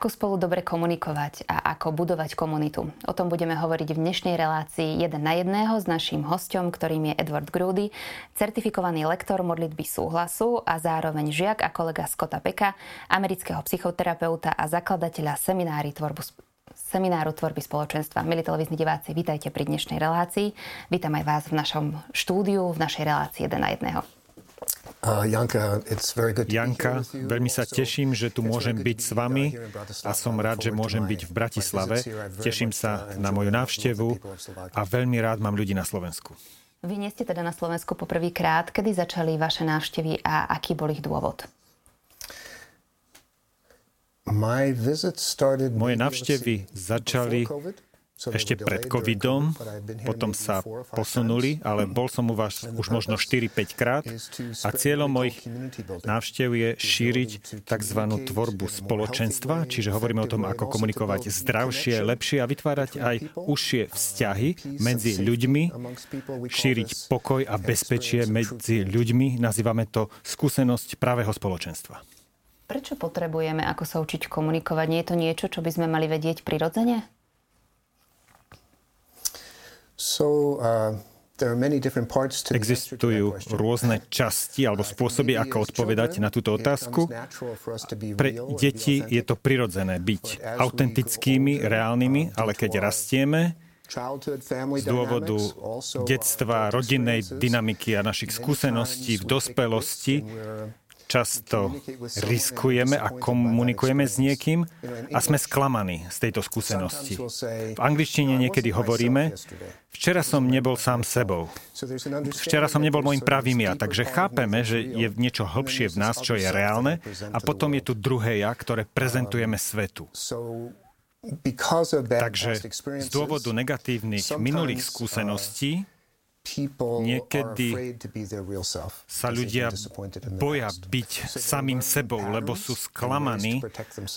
Ako spolu dobre komunikovať a ako budovať komunitu? O tom budeme hovoriť v dnešnej relácii jeden na jedného s naším hostom, ktorým je Edward Grudy, certifikovaný lektor modlitby súhlasu a zároveň žiak a kolega Scotta Peka, amerického psychoterapeuta a zakladateľa seminári tvorbu semináru tvorby spoločenstva. Milí televízni diváci, vítajte pri dnešnej relácii. Vítam aj vás v našom štúdiu, v našej relácii 1 na jedného. Janka, veľmi sa teším, že tu môžem byť s vami a som rád, že môžem byť v Bratislave. Teším sa na moju návštevu a veľmi rád mám ľudí na Slovensku. Vy nie ste teda na Slovensku poprvýkrát. Kedy začali vaše návštevy a aký bol ich dôvod? Moje návštevy začali ešte pred covidom, potom sa posunuli, ale bol som u vás už možno 4-5 krát a cieľom mojich návštev je šíriť tzv. tvorbu spoločenstva, čiže hovoríme o tom, ako komunikovať zdravšie, lepšie a vytvárať aj užšie vzťahy medzi ľuďmi, šíriť pokoj a bezpečie medzi ľuďmi, nazývame to skúsenosť pravého spoločenstva. Prečo potrebujeme ako sa učiť komunikovať? Nie je to niečo, čo by sme mali vedieť prirodzene? Uh, Existujú rôzne časti alebo spôsoby, ako odpovedať na túto otázku. Pre deti je to prirodzené byť autentickými, reálnymi, ale keď rastieme, z dôvodu detstva, rodinnej dynamiky a našich skúseností v dospelosti často riskujeme a komunikujeme s niekým a sme sklamaní z tejto skúsenosti. V angličtine niekedy hovoríme, včera som nebol sám sebou. Včera som nebol môjim pravým ja, takže chápeme, že je niečo hlbšie v nás, čo je reálne a potom je tu druhé ja, ktoré prezentujeme svetu. Takže z dôvodu negatívnych minulých skúseností Niekedy sa ľudia boja byť samým sebou, lebo sú sklamaní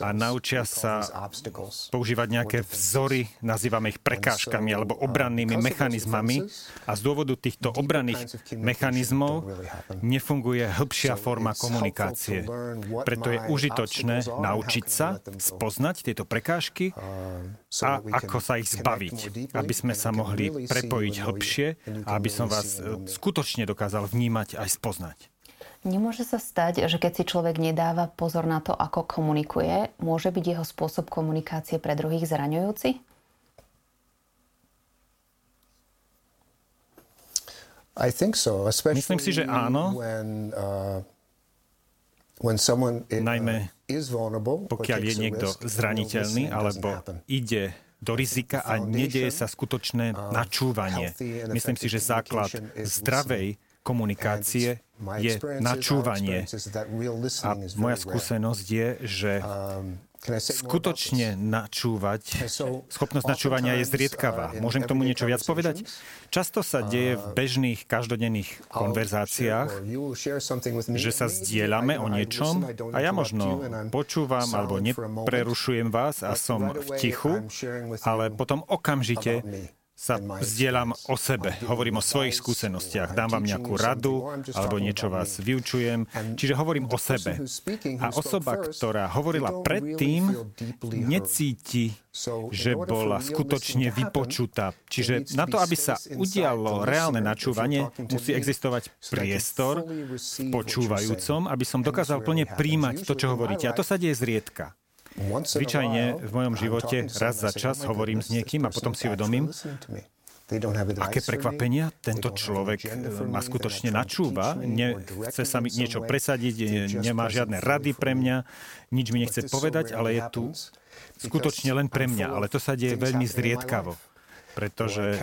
a naučia sa používať nejaké vzory, nazývame ich prekážkami alebo obrannými mechanizmami. a z dôvodu týchto obranných mechanizmov nefunguje hĺbšia forma komunikácie. Preto je užitočné naučiť sa spoznať tieto prekážky a ako sa ich zbaviť, aby sme sa mohli prepojiť hĺbšie a aby som vás e, skutočne dokázal vnímať aj spoznať. Nemôže sa stať, že keď si človek nedáva pozor na to, ako komunikuje, môže byť jeho spôsob komunikácie pre druhých zraňujúci? I think so, Myslím si, že áno. When, uh, when someone, uh, Najmä pokiaľ je niekto zraniteľný alebo ide do rizika a nedieje sa skutočné načúvanie. Myslím si, že základ zdravej komunikácie je načúvanie. A moja skúsenosť je, že skutočne načúvať, schopnosť načúvania je zriedkavá. Môžem k tomu niečo viac povedať? Často sa deje v bežných, každodenných konverzáciách, že sa zdieľame o niečom a ja možno počúvam alebo neprerušujem vás a som v tichu, ale potom okamžite sa vzdielam o sebe, hovorím o svojich skúsenostiach, dám vám nejakú radu alebo niečo vás vyučujem, čiže hovorím o sebe. A osoba, ktorá hovorila predtým, necíti, že bola skutočne vypočutá. Čiže na to, aby sa udialo reálne načúvanie, musí existovať priestor v počúvajúcom, aby som dokázal plne príjmať to, čo hovoríte. A to sa deje zriedka. Zvyčajne v mojom živote raz za čas hovorím s niekým a potom si uvedomím, Aké prekvapenia tento človek ma skutočne načúva, nechce sa mi niečo presadiť, nemá žiadne rady pre mňa, nič mi nechce povedať, ale je tu skutočne len pre mňa. Ale to sa deje veľmi zriedkavo pretože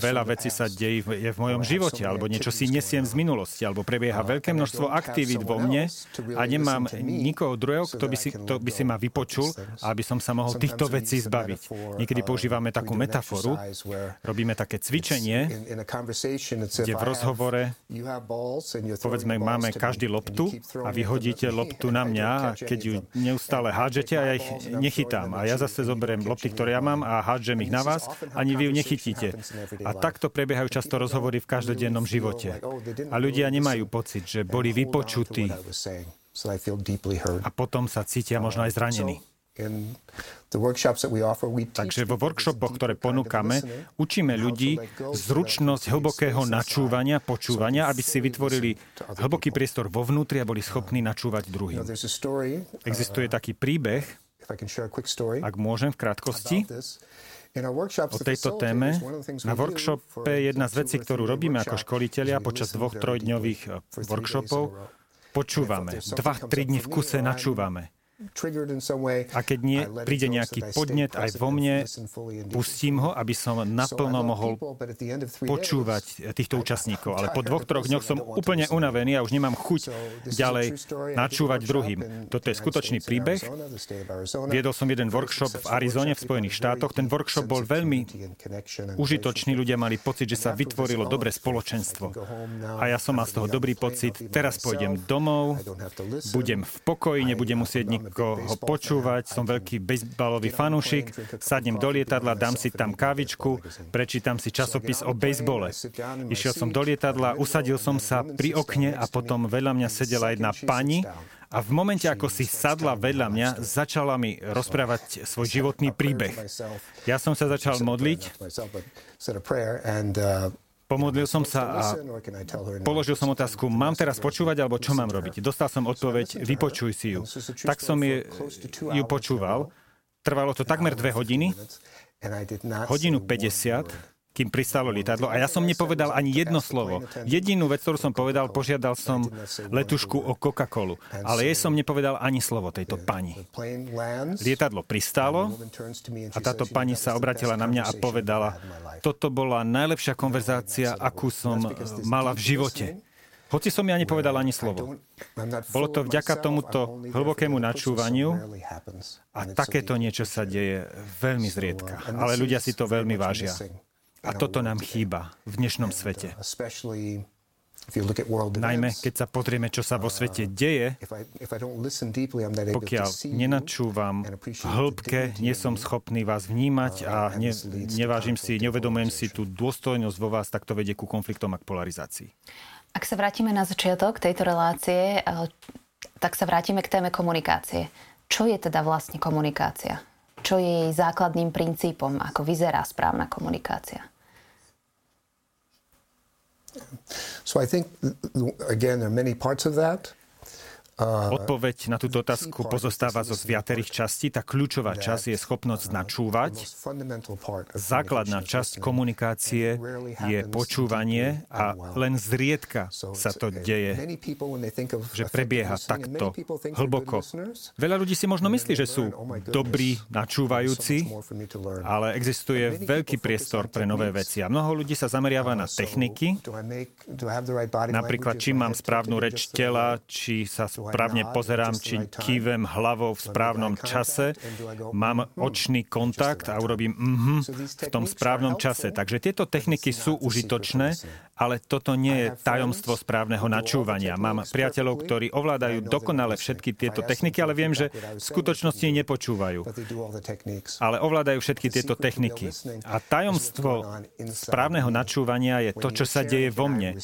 veľa vecí sa deje je v mojom živote, alebo niečo si nesiem z minulosti, alebo prebieha uh, veľké množstvo aktivít vo mne a nemám nikoho druhého, kto by si, kto by si ma vypočul, aby som sa mohol týchto vecí zbaviť. Niekedy uh, používame takú metaforu, robíme také cvičenie, kde v rozhovore, povedzme, máme každý loptu a vy hodíte loptu na mňa a keď ju neustále hádžete a ja ich nechytám. A ja zase zoberiem lopty, ktoré ja mám a hádžem ich na vás a ani vy ju nechytíte. A takto prebiehajú často rozhovory v každodennom živote. A ľudia nemajú pocit, že boli vypočutí a potom sa cítia možno aj zranení. Takže vo workshopoch, ktoré ponúkame, učíme ľudí zručnosť hlbokého načúvania, počúvania, aby si vytvorili hlboký priestor vo vnútri a boli schopní načúvať druhým. Existuje taký príbeh, ak môžem v krátkosti, o tejto téme. Na workshope jedna z vecí, ktorú robíme ako školitelia počas dvoch, trojdňových workshopov, počúvame. Dva, tri dni v kuse načúvame. A keď nie, príde nejaký podnet aj vo mne, pustím ho, aby som naplno mohol počúvať týchto účastníkov. Ale po dvoch, troch dňoch som úplne unavený a už nemám chuť ďalej načúvať druhým. Toto je skutočný príbeh. Viedol som jeden workshop v Arizone v Spojených štátoch. Ten workshop bol veľmi užitočný. Ľudia mali pocit, že sa vytvorilo dobré spoločenstvo. A ja som mal z toho dobrý pocit. Teraz pôjdem domov, budem v pokoji, nebudem musieť nik ho počúvať, som veľký bejsbalový fanúšik, sadnem do lietadla, dám si tam kávičku, prečítam si časopis o bejsbole. Išiel som do lietadla, usadil som sa pri okne a potom vedľa mňa sedela jedna pani a v momente, ako si sadla vedľa mňa, začala mi rozprávať svoj životný príbeh. Ja som sa začal modliť Pomodlil som sa a položil som otázku, mám teraz počúvať, alebo čo mám robiť? Dostal som odpoveď, vypočuj si ju. Tak som ju, ju počúval. Trvalo to takmer dve hodiny. Hodinu 50 kým pristalo lietadlo a ja som nepovedal ani jedno slovo. Jedinú vec, ktorú som povedal, požiadal som letušku o Coca-Colu, ale jej som nepovedal ani slovo tejto pani. Lietadlo pristálo a táto pani sa obratila na mňa a povedala, toto bola najlepšia konverzácia, akú som mala v živote. Hoci som ja nepovedal ani slovo. Bolo to vďaka tomuto hlbokému načúvaniu a takéto niečo sa deje veľmi zriedka. Ale ľudia si to veľmi vážia. A toto nám chýba v dnešnom svete. Najmä keď sa pozrieme, čo sa vo svete deje, pokiaľ nenačúvam hĺbke, nie som schopný vás vnímať a ne, nevážim si, neuvedomujem si tú dôstojnosť vo vás, tak to vedie ku konfliktom a k polarizácii. Ak sa vrátime na začiatok tejto relácie, eh, tak sa vrátime k téme komunikácie. Čo je teda vlastne komunikácia? Čo je jej základným princípom? Ako vyzerá správna komunikácia? So I think, again, there are many parts of that. Odpoveď na túto otázku pozostáva zo viacerých častí. Tá kľúčová časť je schopnosť načúvať. Základná časť komunikácie je počúvanie a len zriedka sa to deje, že prebieha takto hlboko. Veľa ľudí si možno myslí, že sú dobrí načúvajúci, ale existuje veľký priestor pre nové veci. A mnoho ľudí sa zameriava na techniky, napríklad, či mám správnu reč tela, či sa správne pozerám, či kývem hlavou v správnom čase, mám očný kontakt a urobím mhm v tom správnom čase. Takže tieto techniky sú užitočné, ale toto nie je tajomstvo správneho načúvania. Mám priateľov, ktorí ovládajú dokonale všetky tieto techniky, ale viem, že v skutočnosti nepočúvajú. Ale ovládajú všetky tieto techniky. A tajomstvo správneho načúvania je to, čo sa deje vo mne.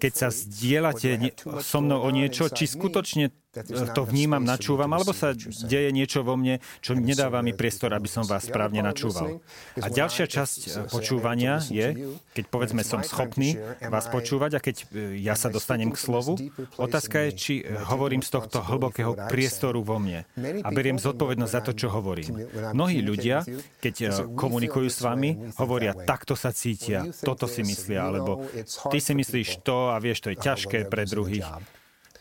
Keď sa zdieľate so mnou o niečo, či skutočne to vnímam, načúvam, alebo sa deje niečo vo mne, čo nedáva mi priestor, aby som vás správne načúval. A ďalšia časť počúvania je, keď povedzme som schopný vás počúvať a keď e, ja sa dostanem k slovu, otázka je, či hovorím z tohto hlbokého priestoru vo mne a beriem zodpovednosť za to, čo hovorím. Mnohí ľudia, keď komunikujú s vami, hovoria, takto sa cítia, toto si myslia, alebo ty si myslíš to a vieš, to je ťažké pre druhých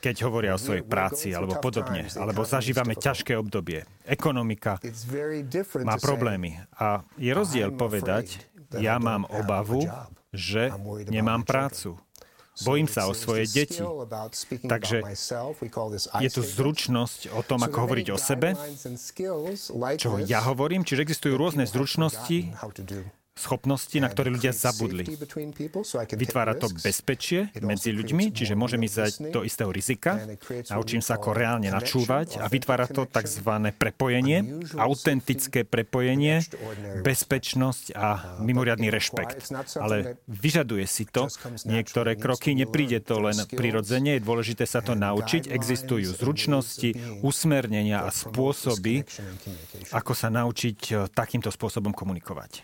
keď hovoria o svojej práci alebo podobne, alebo zažívame ťažké obdobie. Ekonomika má problémy a je rozdiel povedať, ja mám obavu, že nemám prácu. Bojím sa o svoje deti. Takže je tu zručnosť o tom, ako hovoriť o sebe, čo ja hovorím, čiže existujú rôzne zručnosti, schopnosti, na ktoré ľudia zabudli. Vytvára to bezpečie medzi ľuďmi, čiže môžem ísť do istého rizika, naučím sa ako reálne načúvať a vytvára to tzv. prepojenie, autentické prepojenie, bezpečnosť a mimoriadný rešpekt. Ale vyžaduje si to niektoré kroky, nepríde to len prirodzene, je dôležité sa to naučiť. Existujú zručnosti, usmernenia a spôsoby, ako sa naučiť eh, takýmto spôsobom komunikovať.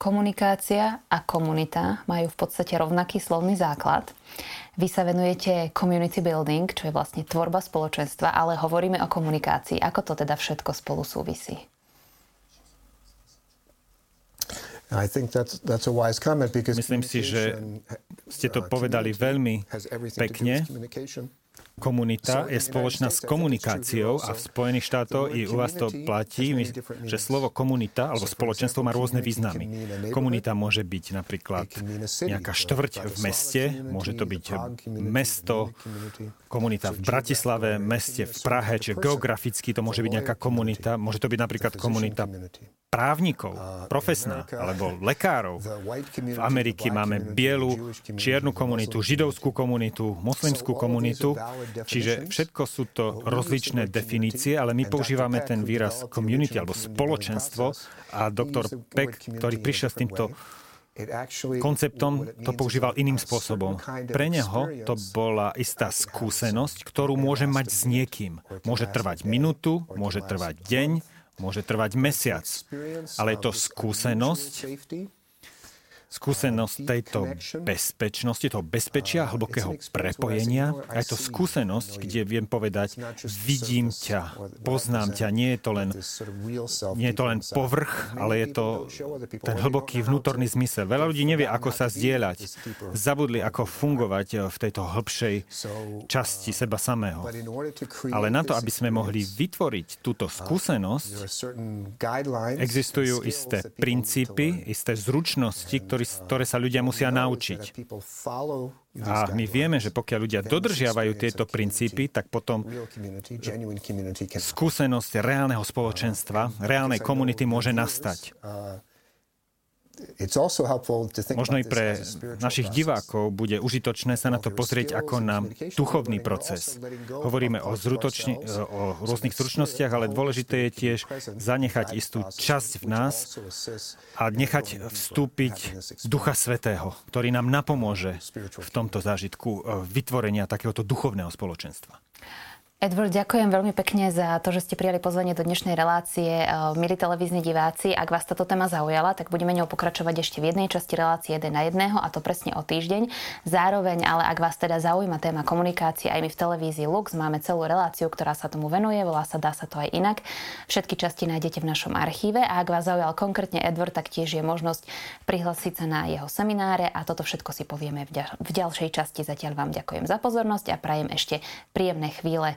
Komunikácia a komunita majú v podstate rovnaký slovný základ. Vy sa venujete community building, čo je vlastne tvorba spoločenstva, ale hovoríme o komunikácii. Ako to teda všetko spolu súvisí? Myslím si, že ste to povedali veľmi pekne komunita je spoločná s komunikáciou a v Spojených štátoch i u vás to platí, že slovo komunita alebo spoločenstvo má rôzne významy. Komunita môže byť napríklad nejaká štvrť v meste, môže to byť mesto, komunita v Bratislave, meste v Prahe, čiže geograficky to môže byť nejaká komunita, môže to byť napríklad komunita právnikov, profesná, alebo lekárov. V Amerike máme bielu, čiernu komunitu, židovskú komunitu, moslimskú komunitu, čiže všetko sú to rozličné definície, ale my používame ten výraz community alebo spoločenstvo a doktor Peck, ktorý prišiel s týmto konceptom to používal iným spôsobom. Pre neho to bola istá skúsenosť, ktorú môže mať s niekým. Môže trvať minútu, môže trvať deň, môže trvať mesiac, ale je to skúsenosť, skúsenosť tejto bezpečnosti, toho bezpečia, hlbokého prepojenia. A je to skúsenosť, kde viem povedať, vidím ťa, poznám ťa. Nie je to len, nie je to len povrch, ale je to ten hlboký vnútorný zmysel. Veľa ľudí nevie, ako sa zdieľať. Zabudli, ako fungovať v tejto hĺbšej časti seba samého. Ale na to, aby sme mohli vytvoriť túto skúsenosť, existujú isté princípy, isté zručnosti, ktoré ktorý, ktoré sa ľudia musia naučiť. A my vieme, že pokiaľ ľudia dodržiavajú tieto princípy, tak potom skúsenosť reálneho spoločenstva, reálnej komunity môže nastať. Možno i pre našich divákov bude užitočné sa na to pozrieť ako na duchovný proces. Hovoríme o, zrutočni, o rôznych stručnostiach, ale dôležité je tiež zanechať istú časť v nás a nechať vstúpiť Ducha Svetého, ktorý nám napomôže v tomto zážitku e, vytvorenia takéhoto duchovného spoločenstva. Edward, ďakujem veľmi pekne za to, že ste prijali pozvanie do dnešnej relácie. Eh, milí televízni diváci, ak vás táto téma zaujala, tak budeme ňou pokračovať ešte v jednej časti relácie jeden na jedného a to presne o týždeň. Zároveň, ale ak vás teda zaujíma téma komunikácie, aj my v televízii Lux máme celú reláciu, ktorá sa tomu venuje, volá sa Dá sa to aj inak. Všetky časti nájdete v našom archíve a ak vás zaujal konkrétne Edward, tak tiež je možnosť prihlásiť sa na jeho semináre a toto všetko si povieme v, v ďalšej časti. Zatiaľ vám ďakujem za pozornosť a prajem ešte príjemné chvíle